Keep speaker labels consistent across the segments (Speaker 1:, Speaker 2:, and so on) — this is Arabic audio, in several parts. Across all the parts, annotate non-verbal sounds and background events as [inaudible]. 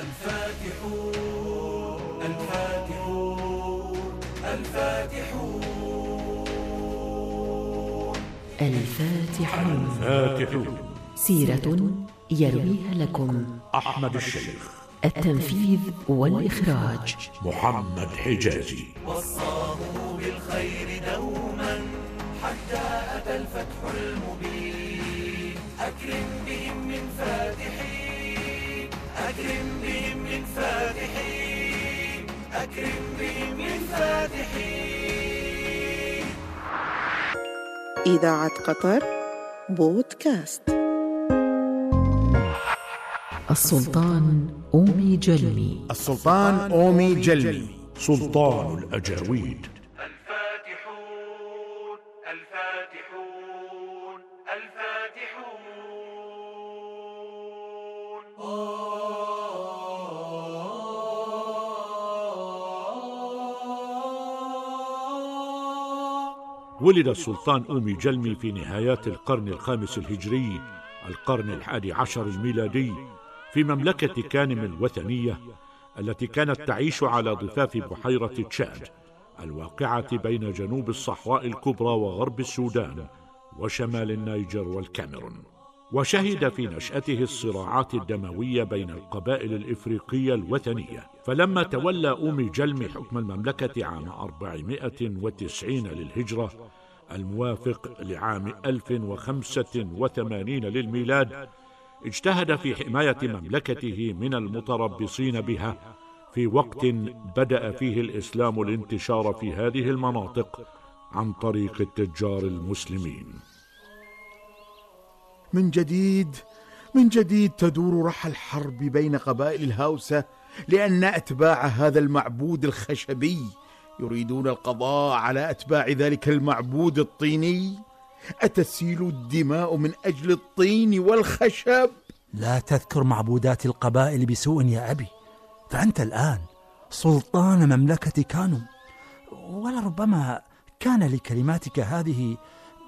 Speaker 1: الفاتحون الفاتحون الفاتحون الفاتحون الفاتحون سيرة يرويها لكم
Speaker 2: أحمد الشيخ
Speaker 1: التنفيذ والإخراج
Speaker 3: محمد حجازي
Speaker 4: وصاه بالخير دوما حتى أتى الفتح المبين أكرم بهم من فاتحين أكرم بهم من فاتحين أكرم بهم من فاتحين
Speaker 1: إذاعة قطر بودكاست السلطان أومي جلمي
Speaker 2: السلطان أومي جلمي
Speaker 3: سلطان الأجاويد
Speaker 2: ولد السلطان أمي جلمي في نهايات القرن الخامس الهجري القرن الحادي عشر الميلادي في مملكة كانم الوثنية التي كانت تعيش على ضفاف بحيرة تشاد الواقعة بين جنوب الصحراء الكبرى وغرب السودان وشمال النيجر والكاميرون وشهد في نشأته الصراعات الدموية بين القبائل الإفريقية الوثنية فلما تولى أم جلم حكم المملكة عام 490 للهجرة الموافق لعام 1085 للميلاد اجتهد في حماية مملكته من المتربصين بها في وقت بدأ فيه الإسلام الانتشار في هذه المناطق عن طريق التجار المسلمين
Speaker 5: من جديد من جديد تدور رحى الحرب بين قبائل الهاوسة لأن أتباع هذا المعبود الخشبي يريدون القضاء على أتباع ذلك المعبود الطيني أتسيل الدماء من أجل الطين والخشب
Speaker 6: لا تذكر معبودات القبائل بسوء يا أبي فأنت الآن سلطان مملكة كانو ولربما كان لكلماتك هذه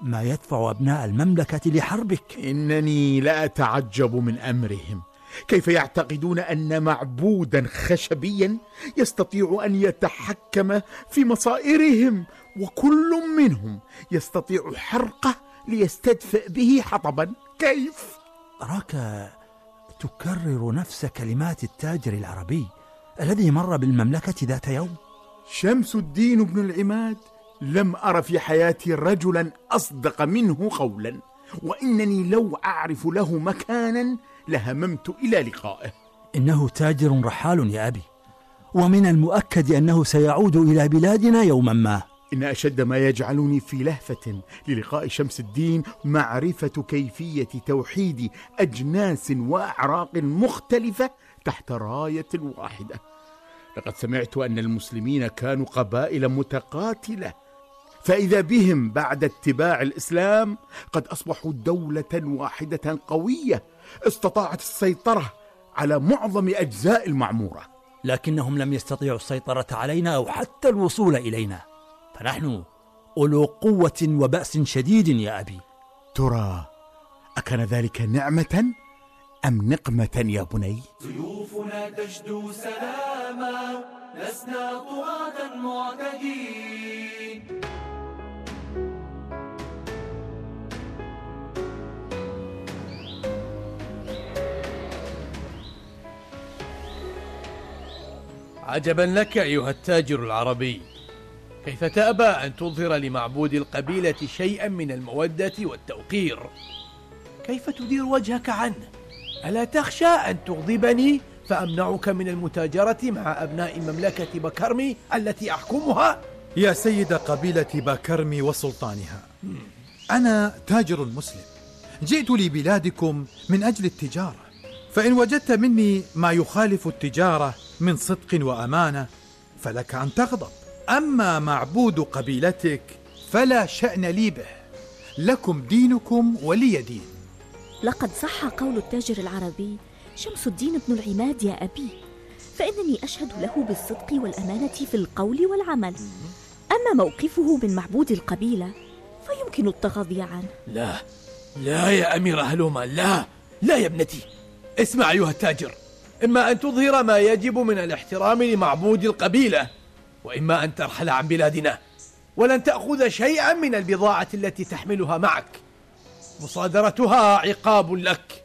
Speaker 6: ما يدفع أبناء المملكة لحربك
Speaker 5: إنني لا أتعجب من أمرهم كيف يعتقدون أن معبودا خشبيا يستطيع أن يتحكم في مصائرهم وكل منهم يستطيع حرقه ليستدفئ به حطبا كيف؟
Speaker 6: أراك تكرر نفس كلمات التاجر العربي الذي مر بالمملكة ذات يوم
Speaker 5: شمس الدين بن العماد لم أر في حياتي رجلا أصدق منه قولا وإنني لو أعرف له مكانا لهممت إلى لقائه
Speaker 6: إنه تاجر رحال يا أبي ومن المؤكد أنه سيعود إلى بلادنا يوما ما
Speaker 5: إن أشد ما يجعلني في لهفة للقاء شمس الدين معرفة كيفية توحيد أجناس وأعراق مختلفة تحت راية واحدة لقد سمعت أن المسلمين كانوا قبائل متقاتلة فإذا بهم بعد اتباع الإسلام قد أصبحوا دولة واحدة قوية استطاعت السيطرة على معظم أجزاء المعمورة
Speaker 6: لكنهم لم يستطيعوا السيطرة علينا أو حتى الوصول إلينا فنحن أولو قوة وبأس شديد يا أبي
Speaker 5: ترى أكان ذلك نعمة أم نقمة يا بني؟
Speaker 4: سيوفنا تجدو سلاما لسنا طغاة معتدين
Speaker 7: عجبا لك أيها التاجر العربي كيف تأبى أن تظهر لمعبود القبيلة شيئا من المودة والتوقير
Speaker 5: كيف تدير وجهك عنه ألا تخشى أن تغضبني فأمنعك من المتاجرة مع أبناء مملكة بكرمي التي أحكمها
Speaker 8: يا سيد قبيلة باكرمي وسلطانها أنا تاجر مسلم جئت لبلادكم من أجل التجارة فإن وجدت مني ما يخالف التجارة من صدق وامانه فلك ان تغضب اما معبود قبيلتك فلا شان لي به لكم دينكم ولي دين
Speaker 9: لقد صح قول التاجر العربي شمس الدين بن العماد يا ابي فانني اشهد له بالصدق والامانه في القول والعمل اما موقفه من معبود القبيله فيمكن التغاضي عنه
Speaker 7: لا لا يا امير اهلوما لا لا يا ابنتي اسمع ايها التاجر إما أن تظهر ما يجب من الاحترام لمعبود القبيلة وإما أن ترحل عن بلادنا ولن تأخذ شيئا من البضاعة التي تحملها معك مصادرتها عقاب لك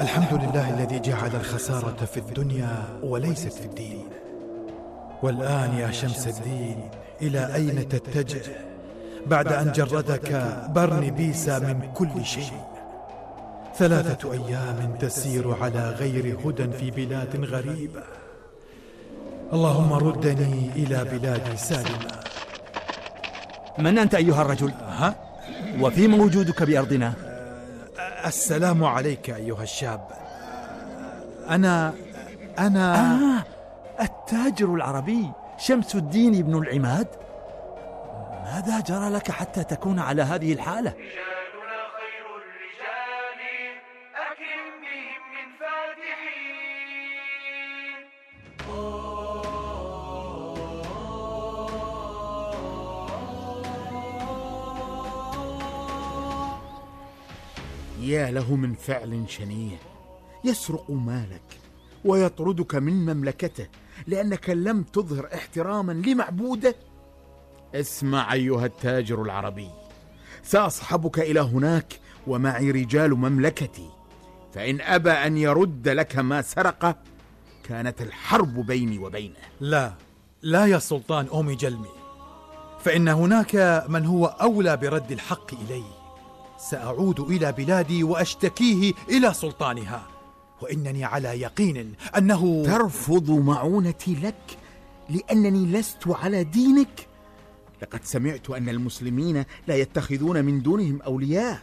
Speaker 10: الحمد لله الذي جعل الخسارة في الدنيا وليست في الدين والآن يا شمس الدين إلى أين تتجه بعد أن جردك برنبيسا من كل شيء ثلاثة أيام تسير على غير هدى في بلاد غريبة اللهم ردني إلى بلادي سالمة
Speaker 6: من أنت أيها الرجل؟ ها؟ وفيما وجودك بأرضنا؟
Speaker 8: السلام عليك أيها الشاب أنا أنا آه
Speaker 6: التاجر العربي شمس الدين بن العماد ماذا جرى لك حتى تكون على هذه الحالة؟
Speaker 5: يا له من فعل شنيع يسرق مالك ويطردك من مملكته لأنك لم تظهر احتراما لمعبوده اسمع أيها التاجر العربي سأصحبك إلى هناك ومعي رجال مملكتي فإن أبى أن يرد لك ما سرقه كانت الحرب بيني وبينه
Speaker 8: لا لا يا سلطان أومي جلمي فإن هناك من هو أولى برد الحق إليه ساعود الى بلادي واشتكيه الى سلطانها وانني على يقين انه
Speaker 6: ترفض معونتي لك لانني لست على دينك لقد سمعت ان المسلمين لا يتخذون من دونهم اولياء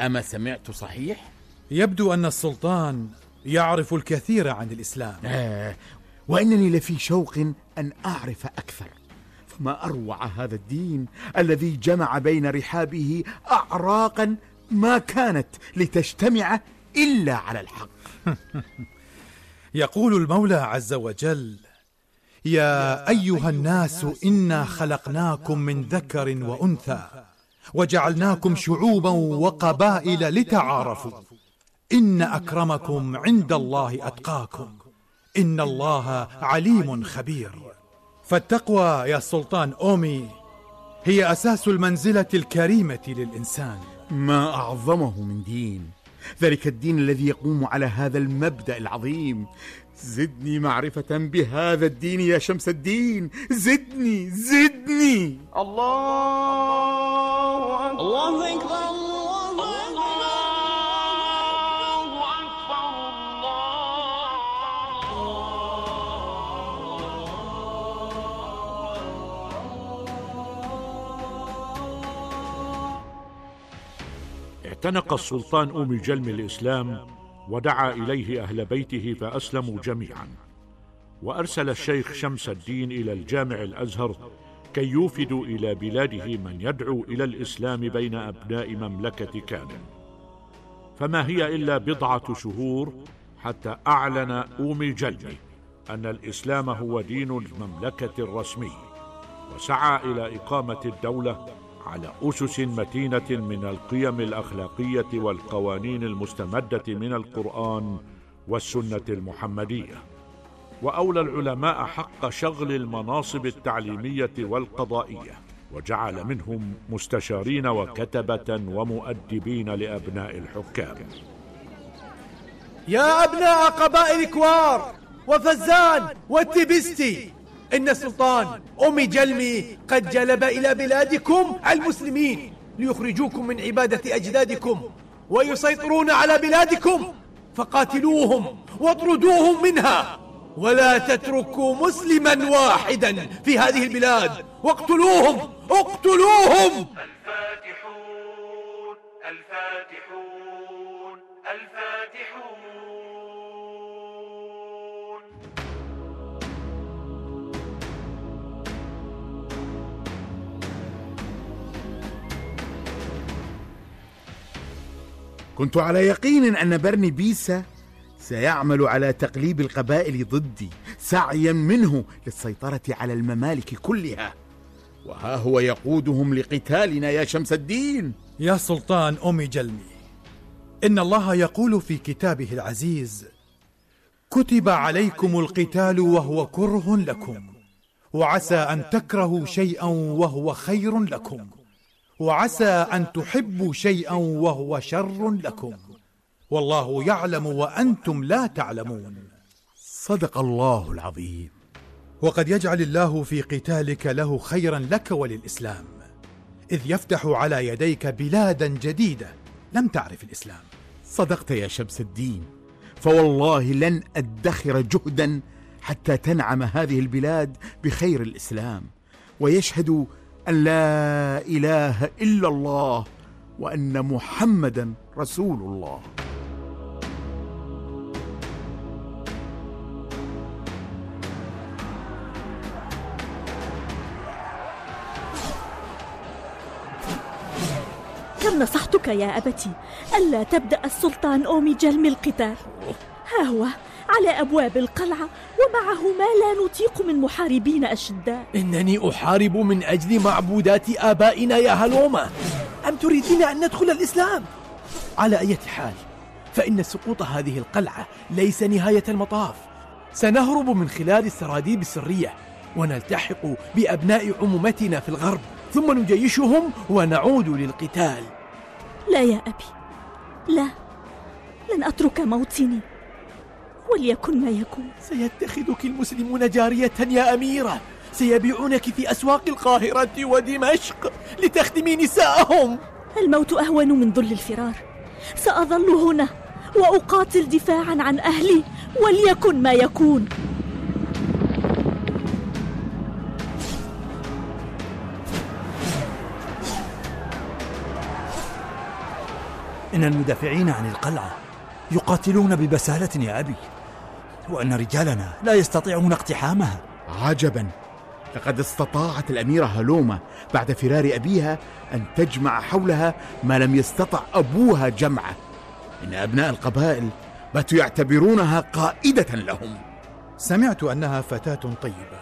Speaker 6: اما سمعت صحيح
Speaker 2: يبدو ان السلطان يعرف الكثير عن الاسلام آه
Speaker 5: وانني لفي شوق ان اعرف اكثر ما اروع هذا الدين الذي جمع بين رحابه اعراقا ما كانت لتجتمع الا على الحق [laughs]
Speaker 8: يقول المولى عز وجل يا ايها الناس انا خلقناكم من ذكر وانثى وجعلناكم شعوبا وقبائل لتعارفوا ان اكرمكم عند الله اتقاكم ان الله عليم خبير فالتقوى يا سلطان أومي هي أساس المنزلة الكريمة للإنسان
Speaker 5: ما أعظمه من دين ذلك الدين الذي يقوم على هذا المبدأ العظيم زدني معرفة بهذا الدين يا شمس الدين زدني زدني
Speaker 4: الله أكبر الله أكبر
Speaker 2: اعتنق السلطان أم جلم الإسلام ودعا إليه أهل بيته فأسلموا جميعا وأرسل الشيخ شمس الدين إلى الجامع الأزهر كي يوفدوا إلى بلاده من يدعو إلى الإسلام بين أبناء مملكة كان فما هي إلا بضعة شهور حتى أعلن أوم جلمي أن الإسلام هو دين المملكة الرسمي وسعى إلى إقامة الدولة على أسس متينة من القيم الأخلاقية والقوانين المستمدة من القرآن والسنة المحمدية وأولى العلماء حق شغل المناصب التعليمية والقضائية وجعل منهم مستشارين وكتبة ومؤدبين لأبناء الحكام
Speaker 5: يا أبناء قبائل كوار وفزان والتبستي إن السلطان أمي جلمي قد جلب إلى بلادكم المسلمين ليخرجوكم من عبادة أجدادكم ويسيطرون على بلادكم فقاتلوهم واطردوهم منها ولا تتركوا مسلما واحدا في هذه البلاد واقتلوهم اقتلوهم كنت على يقين أن برني بيسا سيعمل على تقليب القبائل ضدي سعيا منه للسيطرة على الممالك كلها وها هو يقودهم لقتالنا يا شمس الدين
Speaker 8: يا سلطان أمي جلمي إن الله يقول في كتابه العزيز كتب عليكم القتال وهو كره لكم وعسى أن تكرهوا شيئا وهو خير لكم وعسى أن تحبوا شيئا وهو شر لكم والله يعلم وأنتم لا تعلمون
Speaker 6: صدق الله العظيم
Speaker 8: وقد يجعل الله في قتالك له خيرا لك وللإسلام إذ يفتح على يديك بلادا جديدة لم تعرف الإسلام
Speaker 5: صدقت يا شمس الدين فوالله لن أدخر جهدا حتى تنعم هذه البلاد بخير الإسلام ويشهد أن لا إله إلا الله وأن محمدا رسول الله
Speaker 9: كم نصحتك يا أبتي ألا تبدأ السلطان أوميجل من القتال ها هو على أبواب القلعة ومعه ما لا نطيق من محاربين أشداء
Speaker 6: إنني أحارب من أجل معبودات آبائنا يا هلوما أم تريدين أن ندخل الإسلام؟
Speaker 8: على أي حال فإن سقوط هذه القلعة ليس نهاية المطاف سنهرب من خلال السراديب السرية ونلتحق بأبناء عمومتنا في الغرب ثم نجيشهم ونعود للقتال
Speaker 9: لا يا أبي لا لن أترك موطني وليكن ما يكون
Speaker 6: سيتخذك المسلمون جارية يا أميرة سيبيعونك في أسواق القاهرة ودمشق لتخدمي نساءهم
Speaker 9: الموت أهون من ظل الفرار سأظل هنا وأقاتل دفاعا عن أهلي وليكن ما يكون
Speaker 6: إن المدافعين عن القلعة يقاتلون ببسالة يا أبي وأن رجالنا لا يستطيعون اقتحامها
Speaker 5: عجبا لقد استطاعت الأميرة هلومة بعد فرار أبيها أن تجمع حولها ما لم يستطع أبوها جمعه إن أبناء القبائل باتوا يعتبرونها قائدة لهم
Speaker 8: سمعت أنها فتاة طيبة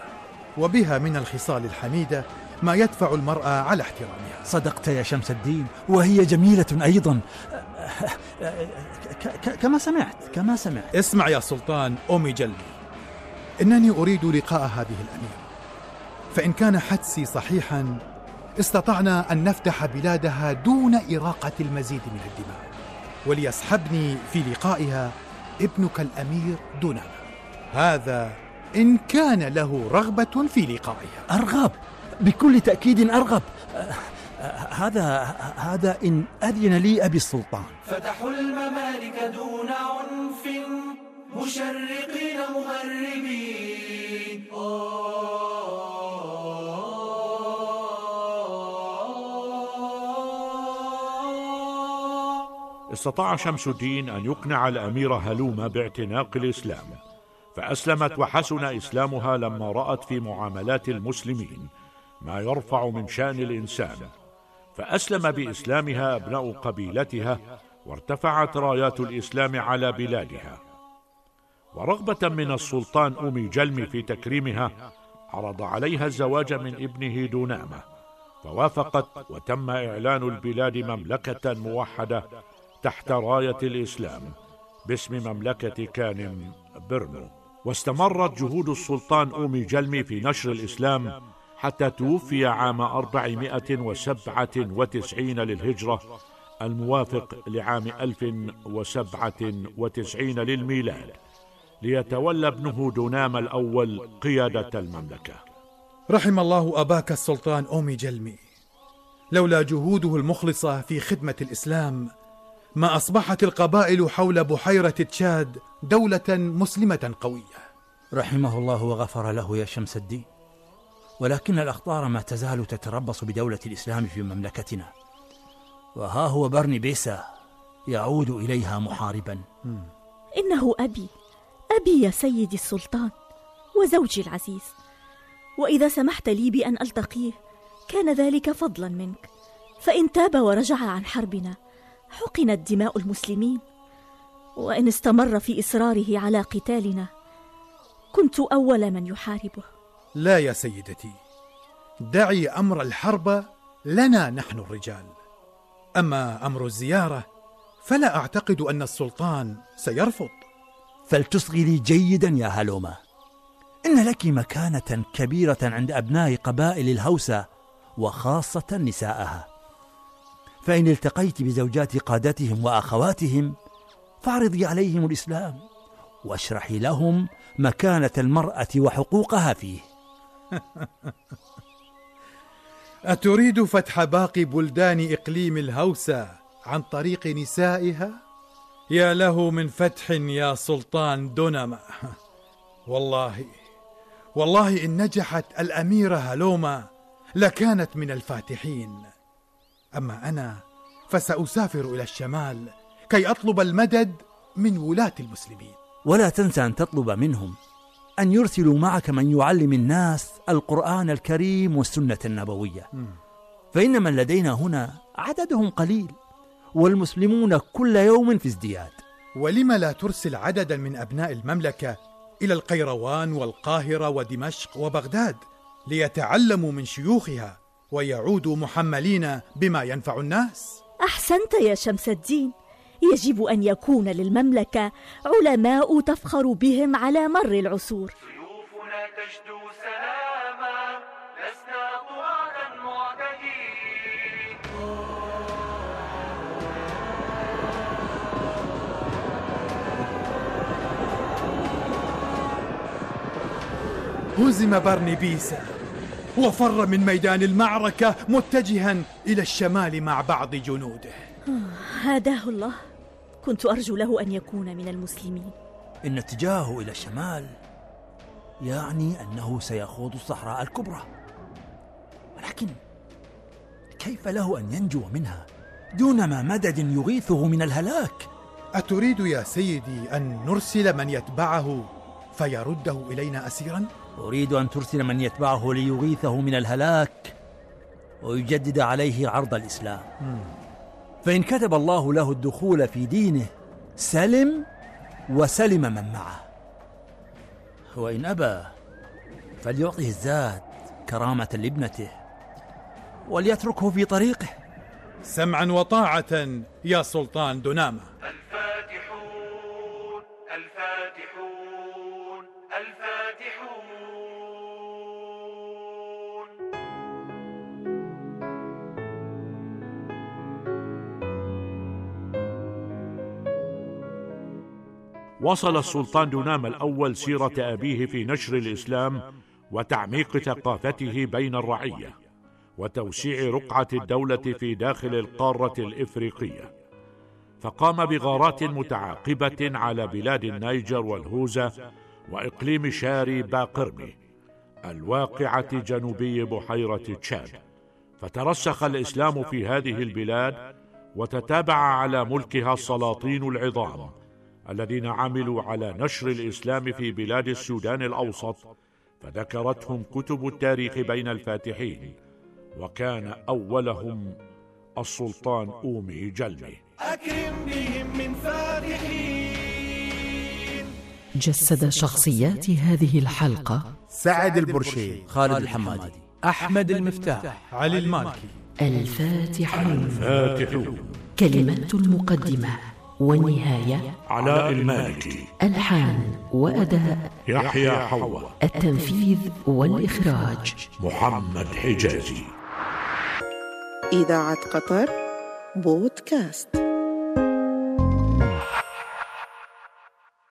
Speaker 8: وبها من الخصال الحميدة ما يدفع المرأة على احترامها
Speaker 6: صدقت يا شمس الدين وهي جميلة أيضا كما سمعت كما سمعت
Speaker 8: اسمع يا سلطان أمي جلبي إنني أريد لقاء هذه الأميرة فإن كان حدسي صحيحا استطعنا أن نفتح بلادها دون إراقة المزيد من الدماء وليسحبني في لقائها ابنك الأمير دوننا هذا إن كان له رغبة في لقائها
Speaker 6: أرغب بكل تأكيد أرغب هذا هذا إن أذن لي أبي السلطان
Speaker 4: فتحوا الممالك دون عنف مشرقين مغربين
Speaker 2: استطاع شمس الدين أن يقنع الأمير هلومة باعتناق الإسلام فأسلمت وحسن إسلامها لما رأت في معاملات المسلمين ما يرفع من شأن الإنسان فأسلم بإسلامها أبناء قبيلتها وارتفعت رايات الإسلام على بلادها ورغبة من السلطان أم جلم في تكريمها عرض عليها الزواج من ابنه دونامة فوافقت وتم إعلان البلاد مملكة موحدة تحت راية الإسلام باسم مملكة كانم برمو واستمرت جهود السلطان أم جلمي في نشر الإسلام حتى توفي عام 497 للهجرة الموافق لعام 1097 للميلاد ليتولى ابنه دونام الأول قيادة المملكة
Speaker 8: رحم الله أباك السلطان أومي جلمي لولا جهوده المخلصة في خدمة الإسلام ما أصبحت القبائل حول بحيرة تشاد دولة مسلمة قوية
Speaker 6: رحمه الله وغفر له يا شمس الدين ولكن الأخطار ما تزال تتربص بدولة الإسلام في مملكتنا وها هو برني بيسا يعود إليها محاربا
Speaker 9: إنه أبي أبي يا سيدي السلطان وزوجي العزيز وإذا سمحت لي بأن ألتقيه كان ذلك فضلا منك فإن تاب ورجع عن حربنا حقنت دماء المسلمين وإن استمر في إصراره على قتالنا كنت أول من يحاربه
Speaker 8: لا يا سيدتي دعي امر الحرب لنا نحن الرجال اما امر الزياره فلا اعتقد ان السلطان سيرفض
Speaker 6: فلتصغي جيدا يا هلومه ان لك مكانه كبيره عند ابناء قبائل الهوسه وخاصه نساءها فان التقيت بزوجات قادتهم واخواتهم فاعرضي عليهم الاسلام واشرحي لهم مكانه المراه وحقوقها فيه
Speaker 8: [laughs] أتريد فتح باقي بلدان إقليم الهوسة عن طريق نسائها؟ يا له من فتح يا سلطان دونما [laughs] والله والله إن نجحت الأميرة هلوما لكانت من الفاتحين أما أنا فسأسافر إلى الشمال كي أطلب المدد من ولاة المسلمين
Speaker 6: ولا تنسى أن تطلب منهم أن يرسلوا معك من يعلم الناس القرآن الكريم والسنة النبوية فإن من لدينا هنا عددهم قليل والمسلمون كل يوم في ازدياد
Speaker 8: ولم لا ترسل عددا من أبناء المملكة إلى القيروان والقاهرة ودمشق وبغداد ليتعلموا من شيوخها ويعودوا محملين بما ينفع الناس
Speaker 9: أحسنت يا شمس الدين يجب أن يكون للمملكة علماء تفخر بهم على مر العصور سيوفنا تشدو سلاما لسنا معتدين
Speaker 8: هزم برنبيسا وفر من ميدان المعركة متجها إلى الشمال مع بعض جنوده
Speaker 9: آه، هداه الله كنت أرجو له أن يكون من المسلمين
Speaker 6: إن اتجاهه إلى الشمال يعني أنه سيخوض الصحراء الكبرى ولكن كيف له أن ينجو منها دون ما مدد يغيثه من الهلاك
Speaker 8: أتريد يا سيدي أن نرسل من يتبعه فيرده إلينا أسيرا؟
Speaker 6: أريد أن ترسل من يتبعه ليغيثه من الهلاك ويجدد عليه عرض الإسلام مم. فإن كتب الله له الدخول في دينه سلم وسلم من معه وإن أبى فليعطه الزاد كرامة لابنته وليتركه في طريقه
Speaker 8: سمعا وطاعة يا سلطان دنامه
Speaker 2: وصل السلطان دونام الأول سيرة أبيه في نشر الإسلام وتعميق ثقافته بين الرعية وتوسيع رقعة الدولة في داخل القارة الإفريقية فقام بغارات متعاقبة على بلاد النيجر والهوزة وإقليم شاري باقرمي الواقعة جنوبي بحيرة تشاد فترسخ الإسلام في هذه البلاد وتتابع على ملكها السلاطين العظام الذين عملوا على نشر الإسلام في بلاد السودان الأوسط فذكرتهم كتب التاريخ بين الفاتحين وكان أولهم السلطان أومي جلمي
Speaker 4: أكرم بهم من فاتحين
Speaker 1: جسد شخصيات هذه الحلقة
Speaker 2: سعد البرشيد
Speaker 3: خالد الحمادي
Speaker 2: أحمد المفتاح
Speaker 3: علي المالكي
Speaker 1: الفاتحون
Speaker 2: الفاتحون
Speaker 1: كلمات المقدمة ونهاية
Speaker 3: علاء المالكي
Speaker 1: ألحان وأداء
Speaker 3: يحيى حوا
Speaker 1: التنفيذ والإخراج
Speaker 3: محمد حجازي إذاعة قطر بودكاست